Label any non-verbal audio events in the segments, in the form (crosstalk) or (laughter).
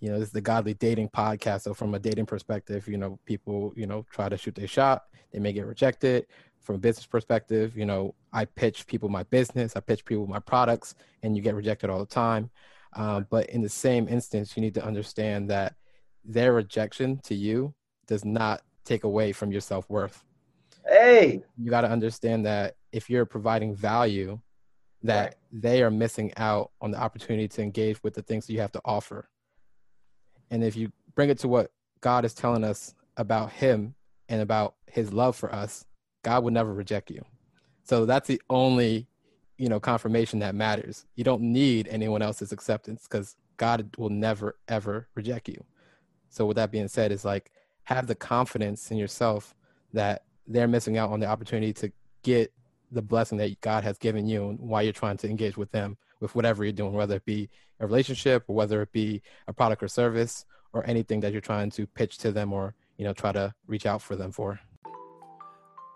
you know, this is the godly dating podcast. So from a dating perspective, you know, people, you know, try to shoot their shot, they may get rejected. From a business perspective, you know, I pitch people my business, I pitch people my products, and you get rejected all the time. Um, but in the same instance, you need to understand that their rejection to you does not take away from your self worth. Hey, you got to understand that if you're providing value, that right. they are missing out on the opportunity to engage with the things that you have to offer. And if you bring it to what God is telling us about Him and about His love for us, God would never reject you. So that's the only, you know, confirmation that matters. You don't need anyone else's acceptance because God will never ever reject you. So with that being said, is like have the confidence in yourself that they're missing out on the opportunity to get the blessing that God has given you and why you're trying to engage with them with whatever you're doing, whether it be a relationship or whether it be a product or service or anything that you're trying to pitch to them or, you know, try to reach out for them for.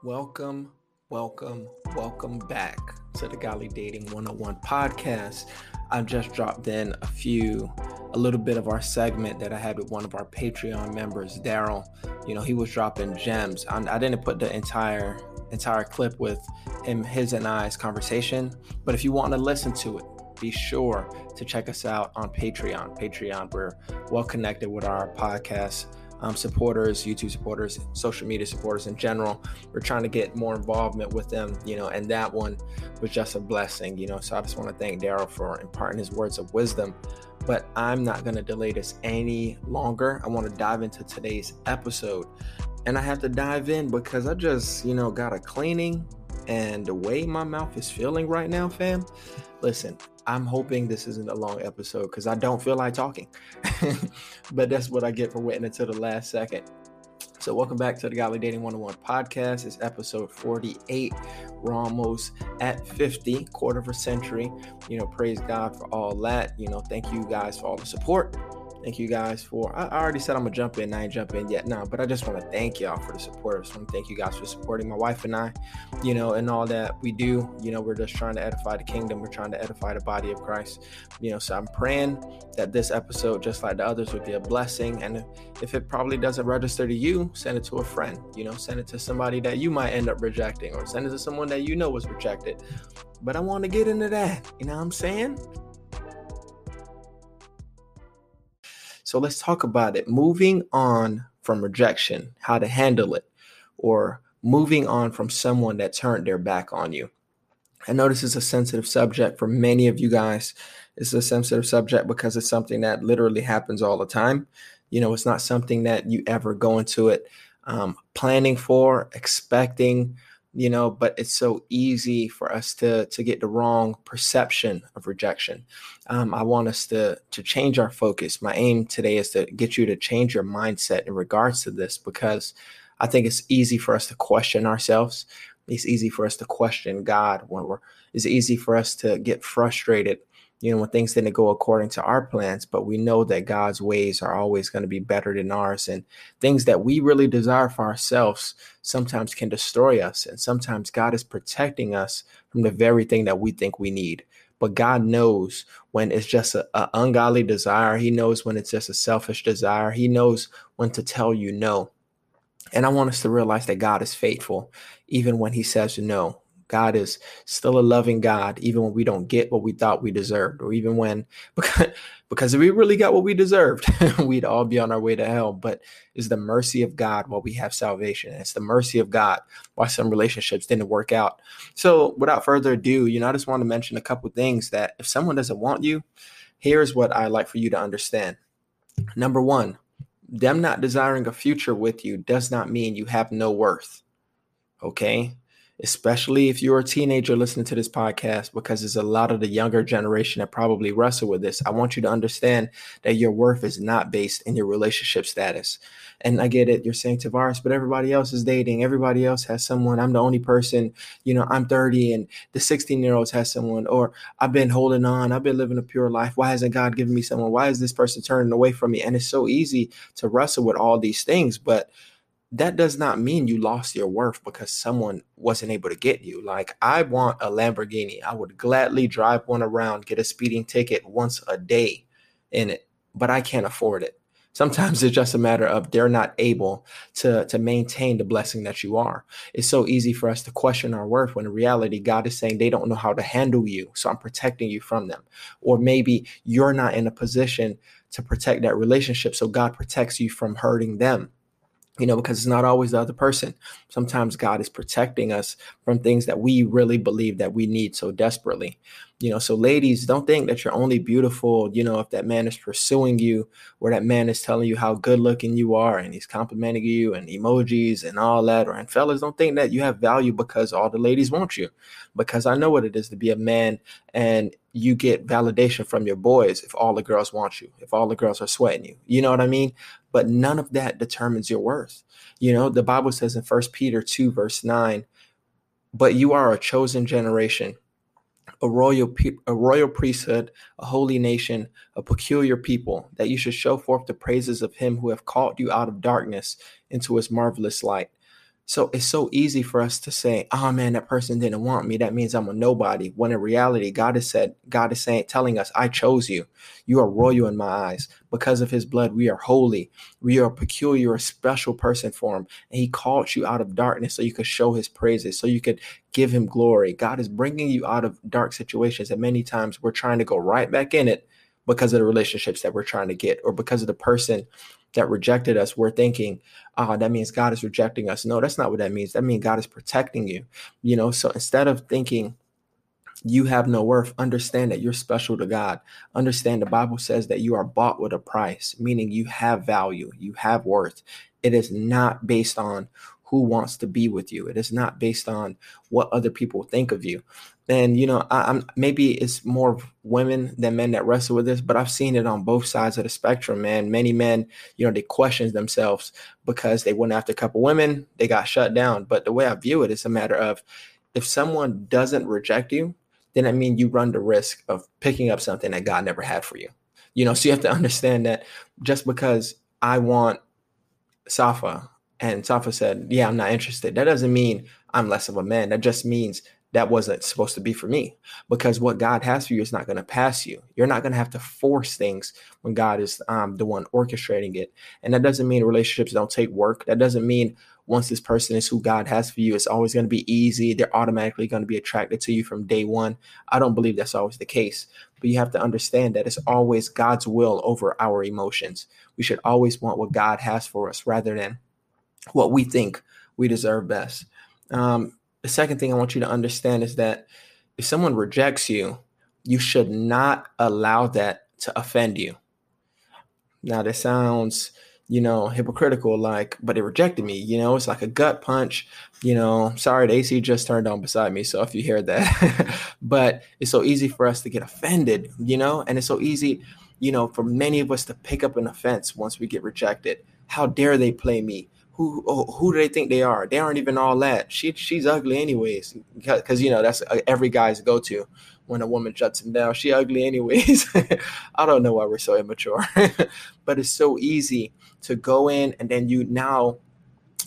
Welcome, welcome, welcome back to the Godly Dating 101 podcast. I've just dropped in a few, a little bit of our segment that I had with one of our Patreon members, Daryl. You know, he was dropping gems. I, I didn't put the entire entire clip with him, his and I's conversation. But if you want to listen to it, be sure to check us out on Patreon. Patreon, we're well connected with our podcast um, supporters, YouTube supporters, social media supporters in general. We're trying to get more involvement with them, you know, and that one was just a blessing, you know. So I just want to thank Daryl for imparting his words of wisdom. But I'm not going to delay this any longer. I want to dive into today's episode. And I have to dive in because I just, you know, got a cleaning and the way my mouth is feeling right now, fam. Listen, I'm hoping this isn't a long episode because I don't feel like talking. (laughs) but that's what I get for waiting until the last second. So, welcome back to the Godly Dating 101 podcast. It's episode 48. We're almost at 50, quarter of a century. You know, praise God for all that. You know, thank you guys for all the support Thank you guys for. I already said I'm gonna jump in. I ain't jump in yet now, but I just want to thank y'all for the support. I just want to thank you guys for supporting my wife and I, you know, and all that we do. You know, we're just trying to edify the kingdom. We're trying to edify the body of Christ. You know, so I'm praying that this episode, just like the others, would be a blessing. And if it probably doesn't register to you, send it to a friend. You know, send it to somebody that you might end up rejecting, or send it to someone that you know was rejected. But I want to get into that. You know what I'm saying? So let's talk about it. Moving on from rejection, how to handle it, or moving on from someone that turned their back on you. I know this is a sensitive subject for many of you guys. It's a sensitive subject because it's something that literally happens all the time. You know, it's not something that you ever go into it um, planning for, expecting, you know but it's so easy for us to to get the wrong perception of rejection. Um, i want us to to change our focus. My aim today is to get you to change your mindset in regards to this because i think it's easy for us to question ourselves. It's easy for us to question god when we're it's easy for us to get frustrated you know, when things didn't go according to our plans, but we know that God's ways are always going to be better than ours. And things that we really desire for ourselves sometimes can destroy us. And sometimes God is protecting us from the very thing that we think we need. But God knows when it's just an ungodly desire. He knows when it's just a selfish desire. He knows when to tell you no. And I want us to realize that God is faithful, even when He says no. God is still a loving God, even when we don't get what we thought we deserved, or even when, (laughs) because, because if we really got what we deserved, (laughs) we'd all be on our way to hell. But it's the mercy of God while we have salvation. It's the mercy of God why some relationships didn't work out. So, without further ado, you know, I just want to mention a couple things that if someone doesn't want you, here's what I like for you to understand. Number one, them not desiring a future with you does not mean you have no worth. Okay especially if you're a teenager listening to this podcast, because there's a lot of the younger generation that probably wrestle with this. I want you to understand that your worth is not based in your relationship status. And I get it, you're saying Tavares, but everybody else is dating. Everybody else has someone. I'm the only person, you know, I'm 30 and the 16 year olds has someone, or I've been holding on, I've been living a pure life. Why hasn't God given me someone? Why is this person turning away from me? And it's so easy to wrestle with all these things, but that does not mean you lost your worth because someone wasn't able to get you. Like, I want a Lamborghini. I would gladly drive one around, get a speeding ticket once a day in it. but I can't afford it. Sometimes it's just a matter of they're not able to, to maintain the blessing that you are. It's so easy for us to question our worth when in reality, God is saying they don't know how to handle you. So I'm protecting you from them. Or maybe you're not in a position to protect that relationship. So God protects you from hurting them you know, because it's not always the other person. Sometimes God is protecting us from things that we really believe that we need so desperately. You know so ladies don't think that you're only beautiful you know if that man is pursuing you or that man is telling you how good looking you are and he's complimenting you and emojis and all that. Or and fellas don't think that you have value because all the ladies want you. Because i know what it is to be a man and you get validation from your boys if all the girls want you if all the girls are sweating you you know what i mean but none of that determines your worth you know the bible says in First peter 2 verse 9 but you are a chosen generation a royal a royal priesthood, a holy nation, a peculiar people, that you should show forth the praises of him who have called you out of darkness into his marvelous light. So it's so easy for us to say, oh man, that person didn't want me. That means I'm a nobody. When in reality, God has said, God is saying, telling us, I chose you. You are royal in my eyes. Because of his blood, we are holy. We are a peculiar, special person for him. And he called you out of darkness so you could show his praises, so you could give him glory. God is bringing you out of dark situations. And many times we're trying to go right back in it because of the relationships that we're trying to get or because of the person that rejected us, we're thinking, ah, oh, that means God is rejecting us. No, that's not what that means. That means God is protecting you. You know, so instead of thinking you have no worth, understand that you're special to God. Understand the Bible says that you are bought with a price, meaning you have value, you have worth. It is not based on who wants to be with you. It is not based on what other people think of you. And you know, I, am maybe it's more women than men that wrestle with this, but I've seen it on both sides of the spectrum. Man, many men, you know, they question themselves because they went after a couple women, they got shut down. But the way I view it is a matter of if someone doesn't reject you, then I mean you run the risk of picking up something that God never had for you. You know, so you have to understand that just because I want Safa and Safa said, Yeah, I'm not interested. That doesn't mean I'm less of a man. That just means that wasn't supposed to be for me because what God has for you is not going to pass you. You're not going to have to force things when God is um, the one orchestrating it. And that doesn't mean relationships don't take work. That doesn't mean once this person is who God has for you, it's always going to be easy. They're automatically going to be attracted to you from day one. I don't believe that's always the case, but you have to understand that it's always God's will over our emotions. We should always want what God has for us rather than what we think we deserve best. Um, the second thing I want you to understand is that if someone rejects you, you should not allow that to offend you. Now, this sounds, you know, hypocritical, like, but they rejected me. You know, it's like a gut punch. You know, sorry, the AC just turned on beside me. So if you hear that, (laughs) but it's so easy for us to get offended, you know, and it's so easy, you know, for many of us to pick up an offense once we get rejected. How dare they play me? Who who do they think they are? They aren't even all that. She she's ugly anyways, because you know that's uh, every guy's go to when a woman shuts him down. She ugly anyways. (laughs) I don't know why we're so immature, (laughs) but it's so easy to go in and then you now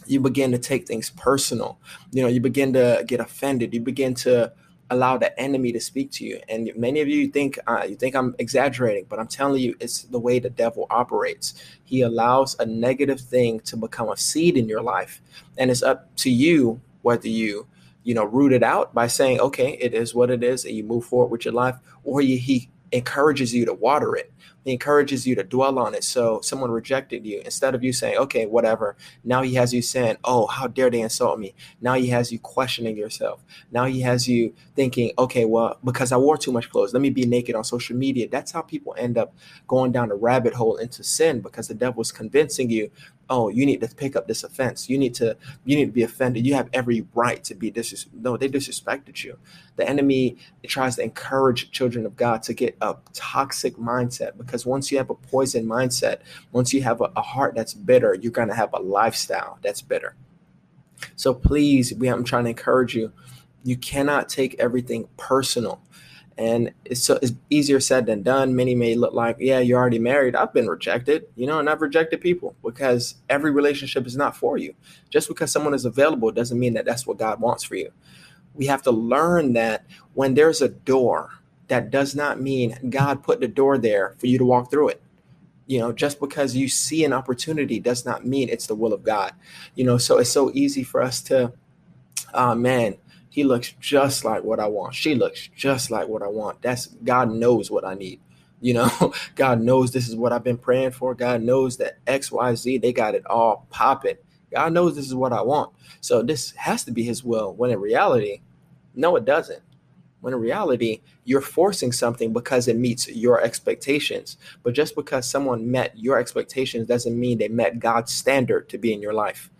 you begin to take things personal. You know, you begin to get offended. You begin to allow the enemy to speak to you. And many of you think uh, you think I'm exaggerating, but I'm telling you, it's the way the devil operates. He allows a negative thing to become a seed in your life, and it's up to you whether you you know root it out by saying, okay, it is what it is, and you move forward with your life, or you, he encourages you to water it he encourages you to dwell on it. So someone rejected you. Instead of you saying, okay, whatever, now he has you saying, oh, how dare they insult me? Now he has you questioning yourself. Now he has you thinking, okay, well, because I wore too much clothes, let me be naked on social media. That's how people end up going down a rabbit hole into sin because the devil is convincing you oh, you need to pick up this offense. You need to you need to be offended. You have every right to be dis. No, they disrespected you. The enemy tries to encourage children of God to get a toxic mindset because once you have a poison mindset, once you have a, a heart that's bitter, you're gonna have a lifestyle that's bitter. So please, we, I'm trying to encourage you. You cannot take everything personal. And it's, so, it's easier said than done. Many may look like, yeah, you're already married. I've been rejected, you know, and I've rejected people because every relationship is not for you. Just because someone is available doesn't mean that that's what God wants for you. We have to learn that when there's a door, that does not mean God put the door there for you to walk through it. You know, just because you see an opportunity does not mean it's the will of God. You know, so it's so easy for us to, uh, man, he looks just like what I want. She looks just like what I want. That's God knows what I need. You know, (laughs) God knows this is what I've been praying for. God knows that X, Y, Z, they got it all popping. God knows this is what I want. So this has to be his will. When in reality, no, it doesn't. When in reality, you're forcing something because it meets your expectations. But just because someone met your expectations doesn't mean they met God's standard to be in your life.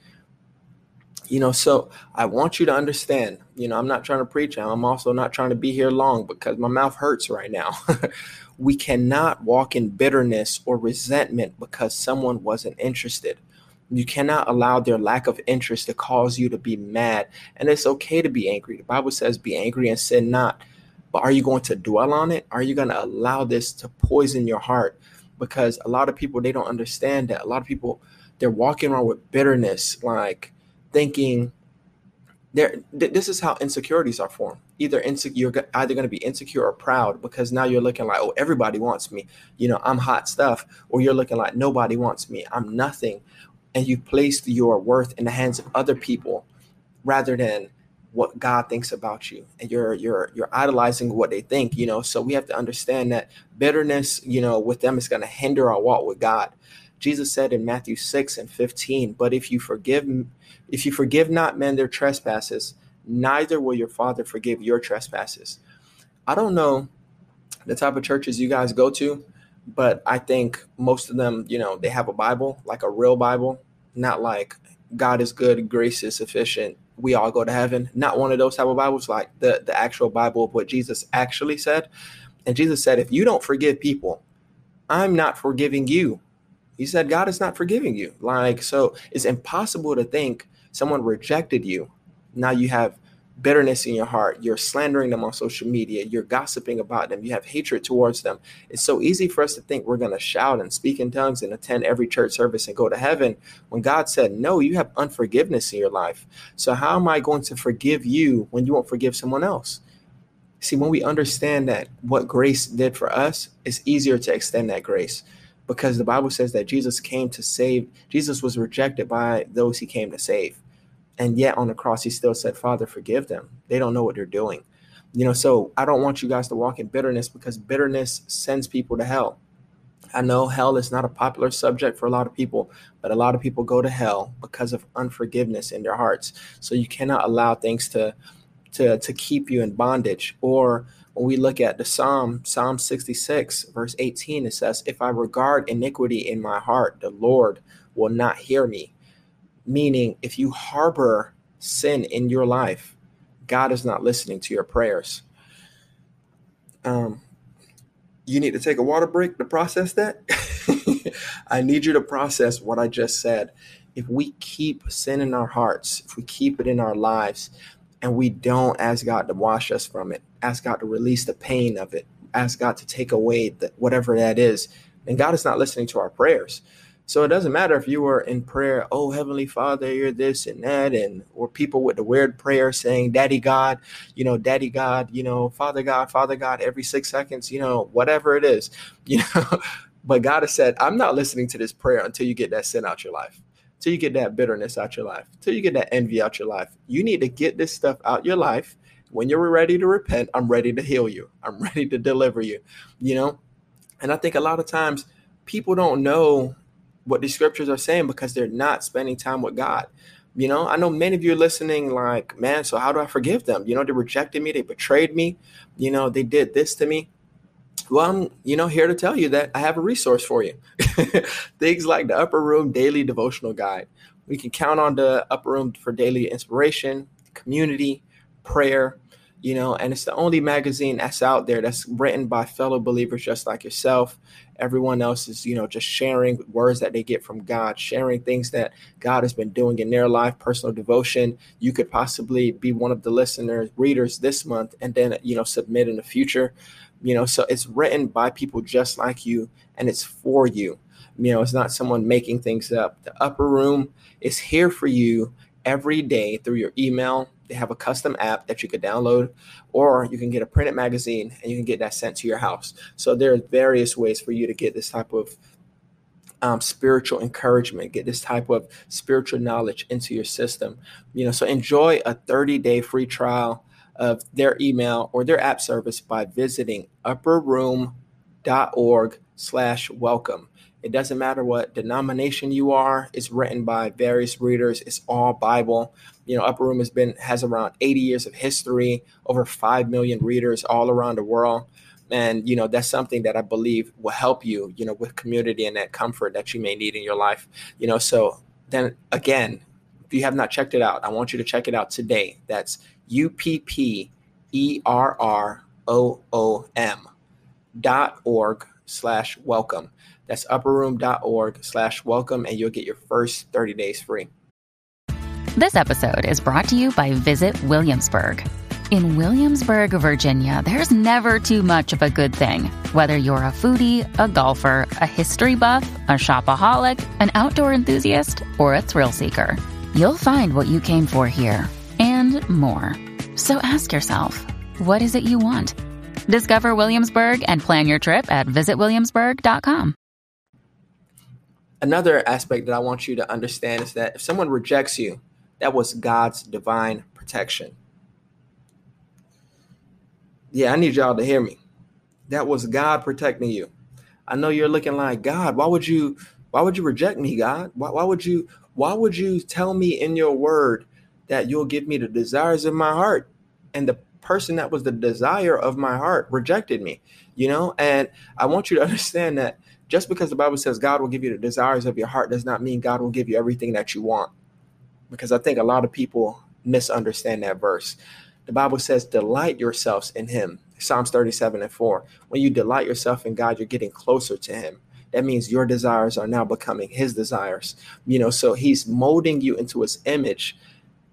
You know, so I want you to understand, you know, I'm not trying to preach. I'm also not trying to be here long because my mouth hurts right now. (laughs) we cannot walk in bitterness or resentment because someone wasn't interested. You cannot allow their lack of interest to cause you to be mad. And it's okay to be angry. The Bible says, be angry and sin not. But are you going to dwell on it? Are you going to allow this to poison your heart? Because a lot of people, they don't understand that. A lot of people, they're walking around with bitterness, like thinking, there this is how insecurities are formed either insecure you're either going to be insecure or proud because now you're looking like oh everybody wants me you know i'm hot stuff or you're looking like nobody wants me i'm nothing and you've placed your worth in the hands of other people rather than what God thinks about you. And you're you're you're idolizing what they think you know? So we have to understand that bitterness you know with them is going to hinder our walk with God. Jesus said in Matthew 6 and 15 but if you forgive if you forgive not men their trespasses neither will your father forgive your trespasses. I don't know the type of churches you guys go to but I think most of them, you know, they have a Bible, like a real Bible, not like God is good, grace is sufficient, we all go to heaven. Not one of those type of Bibles, like the, the actual Bible of what Jesus actually said. And Jesus said, if you don't forgive people, I'm not forgiving you. He said, God is not forgiving you. Like, so it's impossible to think someone rejected you. Now you have bitterness in your heart, you're slandering them on social media, you're gossiping about them, you have hatred towards them. It's so easy for us to think we're going to shout and speak in tongues and attend every church service and go to heaven when God said, No, you have unforgiveness in your life. So, how am I going to forgive you when you won't forgive someone else? See, when we understand that what grace did for us, it's easier to extend that grace because the Bible says that Jesus came to save, Jesus was rejected by those he came to save and yet on the cross he still said father forgive them. They don't know what they're doing. You know so i don't want you guys to walk in bitterness because bitterness sends people to hell. I know hell is not a popular subject for a lot of people but a lot of people go to hell because of unforgiveness in their hearts. So you cannot allow things to to to keep you in bondage. Or when we look at the psalm psalm 66 verse 18 it says if i regard iniquity in my heart the lord will not hear me Meaning, if you harbor sin in your life, God is not listening to your prayers. Um, you need to take a water break to process that. (laughs) I need you to process what I just said. If we keep sin in our hearts, if we keep it in our lives, and we don't ask God to wash us from it, ask God to release the pain of it, ask God to take away the, whatever that is, then God is not listening to our prayers. So it doesn't matter if you were in prayer, oh Heavenly Father, you're this and that, and or people with the weird prayer saying, Daddy God, you know, Daddy God, you know, Father God, Father God, every six seconds, you know, whatever it is, (laughs) you know. but God has said, I'm not listening to this prayer until you get that sin out your life, until you get that bitterness out your life, until you get that envy out your life. You need to get this stuff out your life. When you're ready to repent, I'm ready to heal you. I'm (laughs) ready to deliver you, you know. And I think a lot of times people don't know what these scriptures are saying because they're not spending time with God. You know, I know many of you are listening, like, man, so how do I forgive them? You know, they rejected me, they betrayed me, you know, they did this to me. Well, I'm, you know, here to tell you that I have a resource for you. (laughs) Things like the Upper Room Daily Devotional Guide. We can count on the Upper Room for daily inspiration, community, prayer, you know, and it's the only magazine that's out there that's written by fellow believers just like yourself. Everyone else is, you know, just sharing words that they get from God, sharing things that God has been doing in their life, personal devotion. You could possibly be one of the listeners, readers this month, and then, you know, submit in the future. You know, so it's written by people just like you, and it's for you. You know, it's not someone making things up. The upper room is here for you every day through your email, they have a custom app that you could download, or you can get a printed magazine and you can get that sent to your house. So there are various ways for you to get this type of um, spiritual encouragement, get this type of spiritual knowledge into your system. You know, so enjoy a 30 day free trial of their email or their app service by visiting upperroom.org slash welcome. It doesn't matter what denomination you are. It's written by various readers. It's all Bible. You know, Upper Room has been has around 80 years of history, over 5 million readers all around the world and you know that's something that i believe will help you you know with community and that comfort that you may need in your life you know so then again if you have not checked it out i want you to check it out today that's u-p-p-e-r-r-o-o-m dot org slash welcome that's upperroom.org slash welcome and you'll get your first 30 days free this episode is brought to you by visit williamsburg in Williamsburg, Virginia, there's never too much of a good thing. Whether you're a foodie, a golfer, a history buff, a shopaholic, an outdoor enthusiast, or a thrill seeker, you'll find what you came for here and more. So ask yourself, what is it you want? Discover Williamsburg and plan your trip at visitwilliamsburg.com. Another aspect that I want you to understand is that if someone rejects you, that was God's divine protection. Yeah, I need y'all to hear me. That was God protecting you. I know you're looking like God. Why would you? Why would you reject me, God? Why, why would you? Why would you tell me in your word that you'll give me the desires of my heart? And the person that was the desire of my heart rejected me. You know, and I want you to (laughs) understand that just because the Bible says God will give you the desires of your heart does not mean God will give you everything that you want. Because I think a lot of people misunderstand that verse. The Bible says, delight yourselves in him. Psalms 37 and 4. When you delight yourself in God, you're getting closer to him. That means your desires are now becoming his desires. You know, so he's molding you into his image.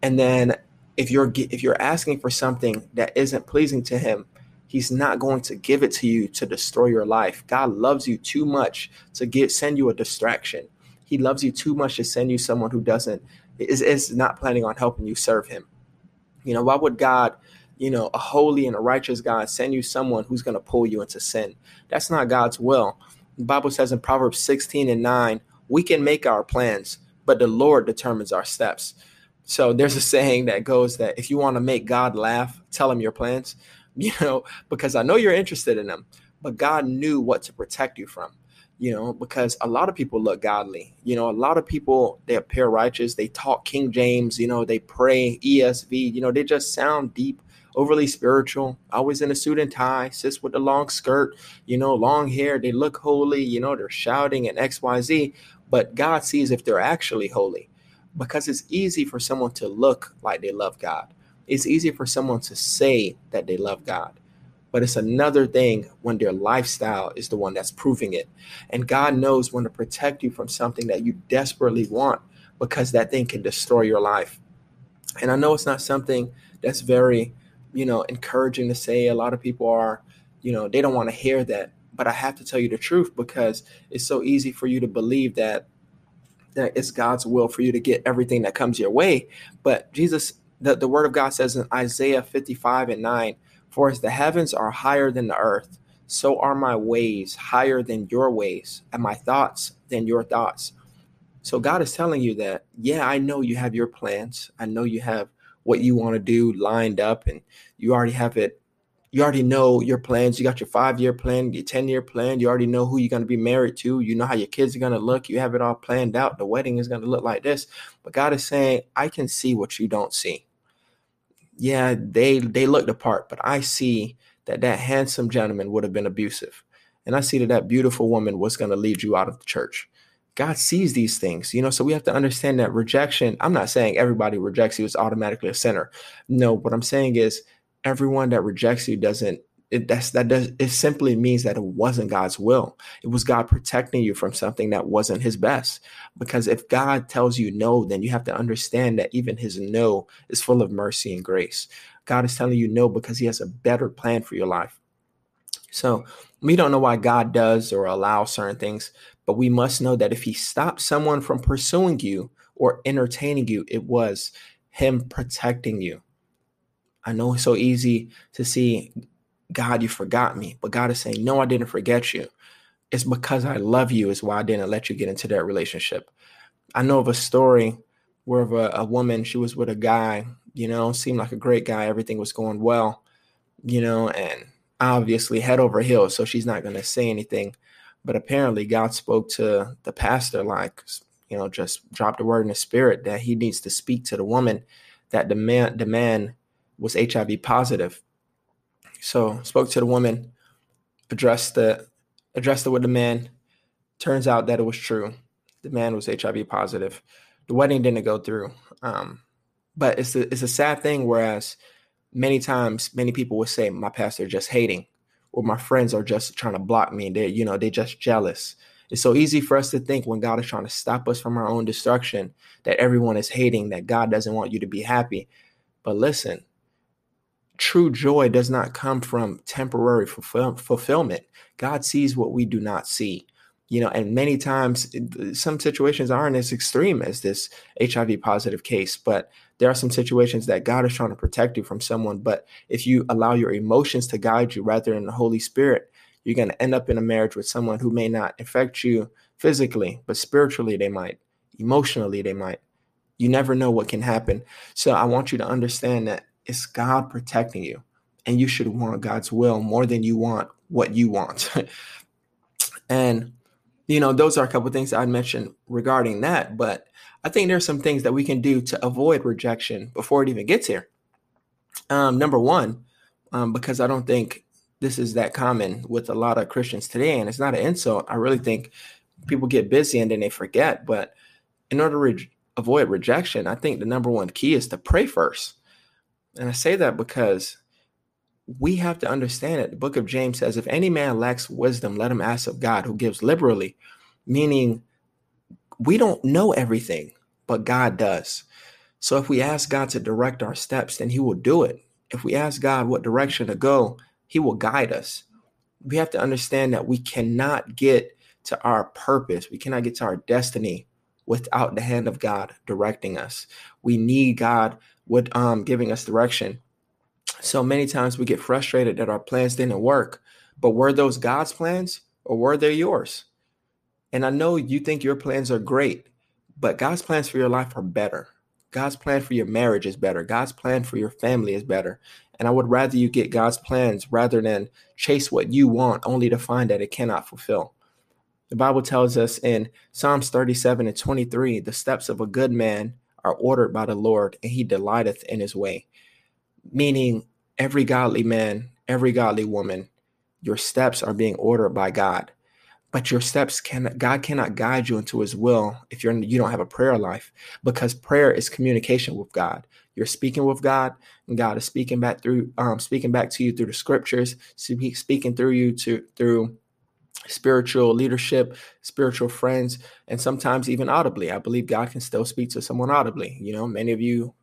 And then if you're if you're asking for something that isn't pleasing to him, he's not going to give it to you to destroy your life. God loves you too much to get send you a distraction. He loves you too much to send you someone who doesn't is, is not planning on helping you serve him. You know, why would God, you know, a holy and a righteous God send you someone who's going to pull you into sin? That's not God's will. The Bible says in Proverbs 16 and 9, we can make our plans, but the Lord determines our steps. So there's a saying that goes that if you want to make God laugh, tell him your plans, (laughs) you know, because I know you're interested in them, but God knew what to protect you from you know, because a lot of people look godly. You know, a lot of people they appear righteous, they talk King James, you know, they pray ESV, you know, they just sound deep, overly spiritual, always in a suit and tie, sits with a long skirt, you know, long hair, they look holy, you know, they're shouting and XYZ, but God sees if they're actually holy. Because it's easy for someone to look like they love God. It's easy for someone to say that they love God but it's another thing when their lifestyle is the one that's proving it. And God knows when to protect you from something that you desperately want because that thing can destroy your life. And I know it's not something that's very, you know, encouraging to say. A lot of people are, you know, they don't want to hear that. But I have to tell you the truth because it's so easy for you to believe that that it's God's will for you to get everything that comes your way. But Jesus, the, the word of God says in Isaiah 55 and 9, for as the heavens are higher than the earth, so are my ways higher than your ways, and my thoughts than your thoughts. So God is telling you that, yeah, I know you have your plans. I know you have what you want to do lined up, and you already have it. You already know your plans. You got your five year plan, your 10 year plan. You already know who you're going to be married to. You know how your kids are going to look. You have it all planned out. The wedding is going to look like this. But God is saying, I can see what you don't see yeah, they they looked apart, but I see that that handsome gentleman would have been abusive, and I see that that beautiful woman was going to lead you out of the church. God sees these things, you know, so we have to understand that rejection. I'm not saying everybody rejects you is automatically a sinner. No, what I'm saying is everyone that rejects you doesn't it that's that does it simply means that it wasn't God's will. It was God protecting you from something that wasn't his best. Because if God tells you no, then you have to understand that even his no is full of mercy and grace. God is telling you no because he has a better plan for your life. So we don't know why God does or allows certain things, but we must know that if he stopped someone from pursuing you or entertaining you, it was him protecting you. I know it's so easy to see God, you forgot me. But God is saying, No, I didn't forget you. it's because I love you is why I didn't let you get into that relationship. I know of a story where of a, a woman, she was with a guy, you know, seemed like a great guy, everything was going well, you know, and obviously head over heels, so she's not going to say anything. But apparently, God spoke to the pastor, like, you know, just dropped the word in the spirit that he needs to speak to the woman that the man, the man was HIV positive. So spoke to the woman, addressed the addressed it with the man. Turns out that it was true. The man was HIV positive. The wedding didn't go through. Um, but it's a, it's a sad thing. Whereas many times, many people would say, "My pastor just hating," or "My friends are just trying to block me," they, you know, they're just jealous. It's so easy for us to think when God is trying to stop us from our own destruction that everyone is hating, that God doesn't want you to be happy. But listen, true joy does not come from temporary fulfill- fulfillment. God sees what we do not see. You know, and many times some situations aren't as extreme as this HIV positive case, but there are some situations that God is trying to protect you from someone. But if you allow your emotions to guide you rather than the Holy Spirit, you're going to end up in a marriage with someone who may not affect you physically, but spiritually they might, emotionally they might. You never know what can happen. So I want you to understand that it's God protecting you, and you should want God's will more than you want what you want. (laughs) and you know, those are a couple things I mentioned regarding that. But I think there's some things that we can do to avoid rejection before it even gets here. Um, number one, um, because I don't think this is that common with a lot of Christians today, and it's not an insult. I really think people get busy and then they forget. But in order to re- avoid rejection, I think the number one key is to pray first. And I say that because we have to understand it. The book of James says, if any man lacks wisdom, let him ask of God, who gives liberally, meaning we don't know everything, but God does. So if we ask God to direct our steps, then he will do it. If we ask God what direction to go, he will guide us. We have to understand that we cannot get to our purpose, we cannot get to our destiny without the hand of God directing us. We need God with um, giving us direction. So many times we get frustrated that our plans didn't work, but were those God's plans or were they yours? And I know you think your plans are great, but God's plans for your life are better. God's plan for your marriage is better. God's plan for your family is better. And I would rather you get God's plans rather than chase what you want only to find that it cannot fulfill. The Bible tells us in Psalms 37 and 23 the steps of a good man are ordered by the Lord, and he delighteth in his way. Meaning, every godly man, every godly woman, your steps are being ordered by God. But your steps can God cannot guide you into his will if you're you don't have a prayer life because prayer is communication with God. You're speaking with God, and God is speaking back through um, speaking back to you through the scriptures, speaking through you to through spiritual leadership, spiritual friends, and sometimes even audibly. I believe God can still speak to someone audibly. You know, many of you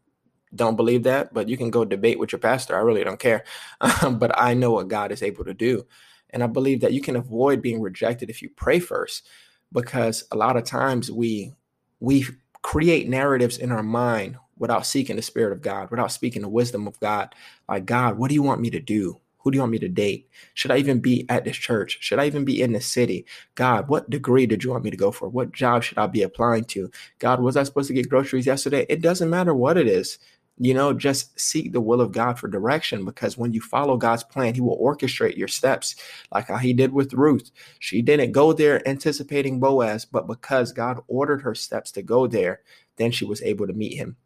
don't believe that, but you can go debate with your pastor. I really don't care. Um, (laughs) but I know what God is able to do. And I believe that you can avoid being rejected if you pray first, because a lot of times we we create narratives in our mind without seeking the spirit of God, without speaking the wisdom of God. Like, God, what do you want me to do? Who do you want me to date? Should I even be at this church? Should I even be in this city? God, what degree did you want me to go for? What job should I be applying to? God, was I supposed to get groceries yesterday? It doesn't matter what it is. You know, just seek the will of God for direction because when you follow God's plan, He will orchestrate your steps, like how He did with Ruth. She didn't go there anticipating Boaz, but because God ordered her steps to go there, then she was able to meet him.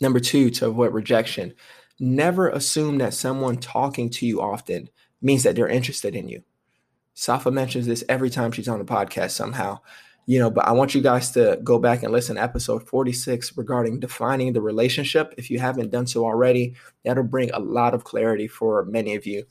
Number two, to avoid rejection, never assume that someone talking to you often means that they're interested in you. Safa mentions this every time she's on the podcast somehow. You know, but I want you guys to go back and listen to episode 46 regarding defining the relationship. If you haven't done so already, that'll bring a lot of clarity for many of you.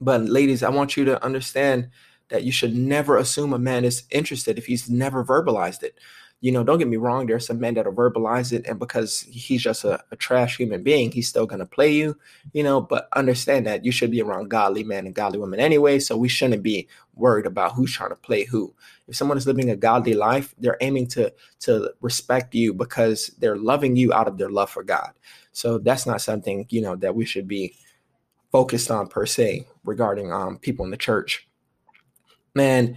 But ladies, I want you to understand that you should never assume a man is interested if he's never verbalized it you know, don't get me wrong, there's some men that'll verbalize it, and because he's just a, a trash human being, he's still gonna play you, you know. But understand that you should be around godly men and godly women anyway, so we shouldn't be worried about who's trying to play who. If someone is living a godly life, they're aiming to to respect you because they're loving you out of their love for God. So that's not something you know that we should be focused on per se regarding um, people in the church. man,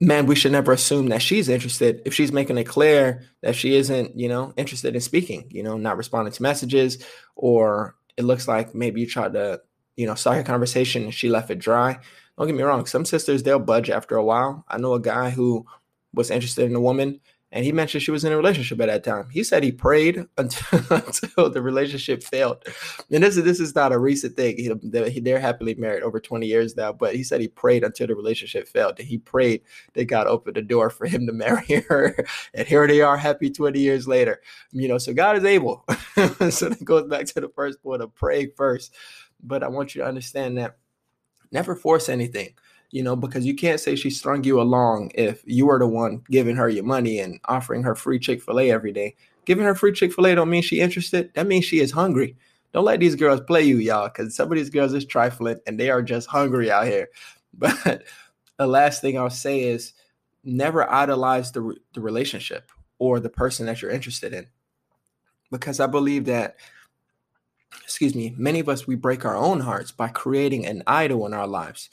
man, we should never assume that she's interested if she's making it clear that she isn't, you know, interested in speaking, you know, not responding to messages, or it looks like maybe you tried to, you know, start a conversation and she left it dry. Don't get me wrong, some sisters they'll budge after a while. I know a guy who was interested in a woman and he mentioned she was in a relationship at that time. He said he prayed (laughs) until, until the relationship failed. And this is this is not a recent thing. He, they're happily married over 20 years now, but he said he prayed until the relationship failed. He prayed that God opened the door for him to marry (laughs) her. And here they are, happy 20 years later. You know, so God is able. (laughs) so that goes back to the first point of praying first. But I want you to understand that never force anything you know, because you can't say she strung you along if you were the one giving her your money and offering her free Chick fil A every day. Giving her free Chick fil A don't mean she interested. That means she is hungry. Don't let these girls play you, y'all, because some of these girls is trifling and they are just hungry out here. (laughs) But the last thing I'll say is never idolize the, the relationship or the person that you're interested in. Because I believe that, excuse me, many of us, we break our own hearts by creating an idol in our lives.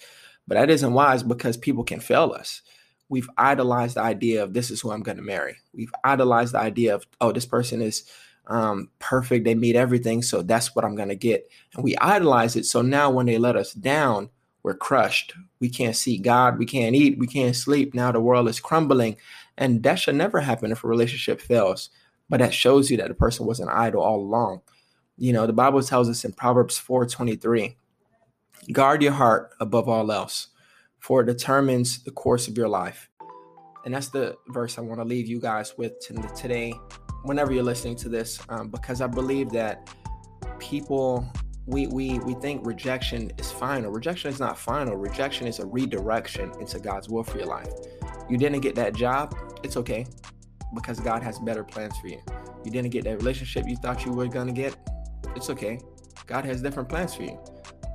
But that isn't wise because people can fail us. We've idolized the idea of this is who I'm going to marry. We've idolized the idea of, oh, this person is um, perfect. They meet everything. So that's what I'm going to get. And we idolize it. So now when they let us down, we're crushed. We can't see God. We can't eat. We can't sleep. Now the world is crumbling. And that should never happen if a relationship fails. But that shows you that the person was an idol all along. You know, the Bible tells us in Proverbs 4 23 Guard your heart above all else, for it determines the course of your life. And that's the verse I want to leave you guys with today, whenever you're listening to this, um, because I believe that people we we we think rejection is final. Rejection is not final. Rejection is a redirection into God's will for your life. You didn't get that job, it's okay, because God has better plans for you. You didn't get that relationship you thought you were gonna get, it's okay. God has different plans for you.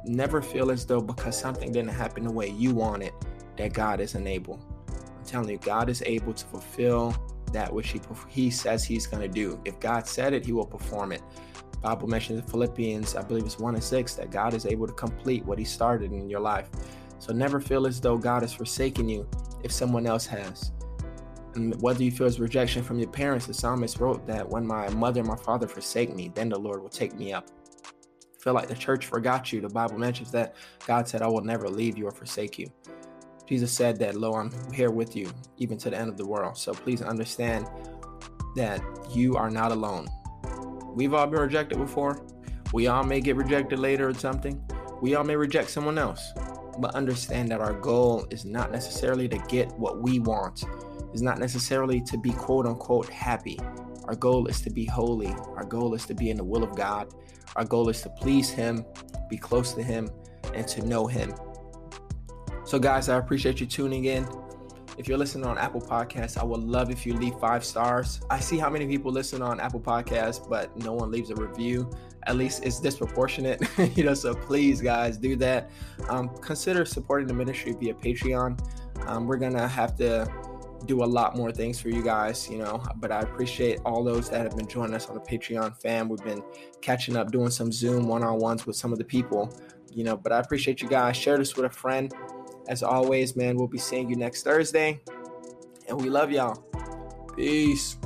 Never feel as though because something didn't happen the way you want it, that God is unable. I'm telling you, God is able to fulfill that which He He says He's going to do. If God said it, He will perform it. Bible mentions in Philippians, I believe it's one and six, that God is able to complete what He started in your life. So never feel as though God has forsaken you if someone else has. And whether you feel as rejection from your parents, the psalmist wrote that when my mother and my father forsake me, then the Lord will take me up feel like the church forgot you, the Bible mentions that God said, I will never leave you or forsake you. Jesus said that, Lo, I'm here with you, even to the end of the world. So please understand that you are not alone. We've all been rejected before. We all may get rejected later or something. We all may reject someone else. But understand that our goal is not necessarily to get what we want, is not necessarily to be quote unquote happy. Our goal is to be holy. Our goal is to be in the will of God. Our goal is to please Him, be close to Him, and to know Him. So, guys, I appreciate you tuning in. If you're listening on Apple Podcasts, I would love if you leave five stars. I see how many people listen on Apple Podcasts, but no one leaves a review. At least it's disproportionate, (laughs) you know. So please, guys, do that. Um, consider supporting the ministry via Patreon. Um, we're gonna have to do a lot more things for you guys, you know. But I appreciate all those that have been joining us on the Patreon fam. We've been catching up, doing some Zoom one on ones with some of the people, you know. But I appreciate you guys. Share this with a friend. As always, man, we'll be seeing you next Thursday. And we love y'all. Peace.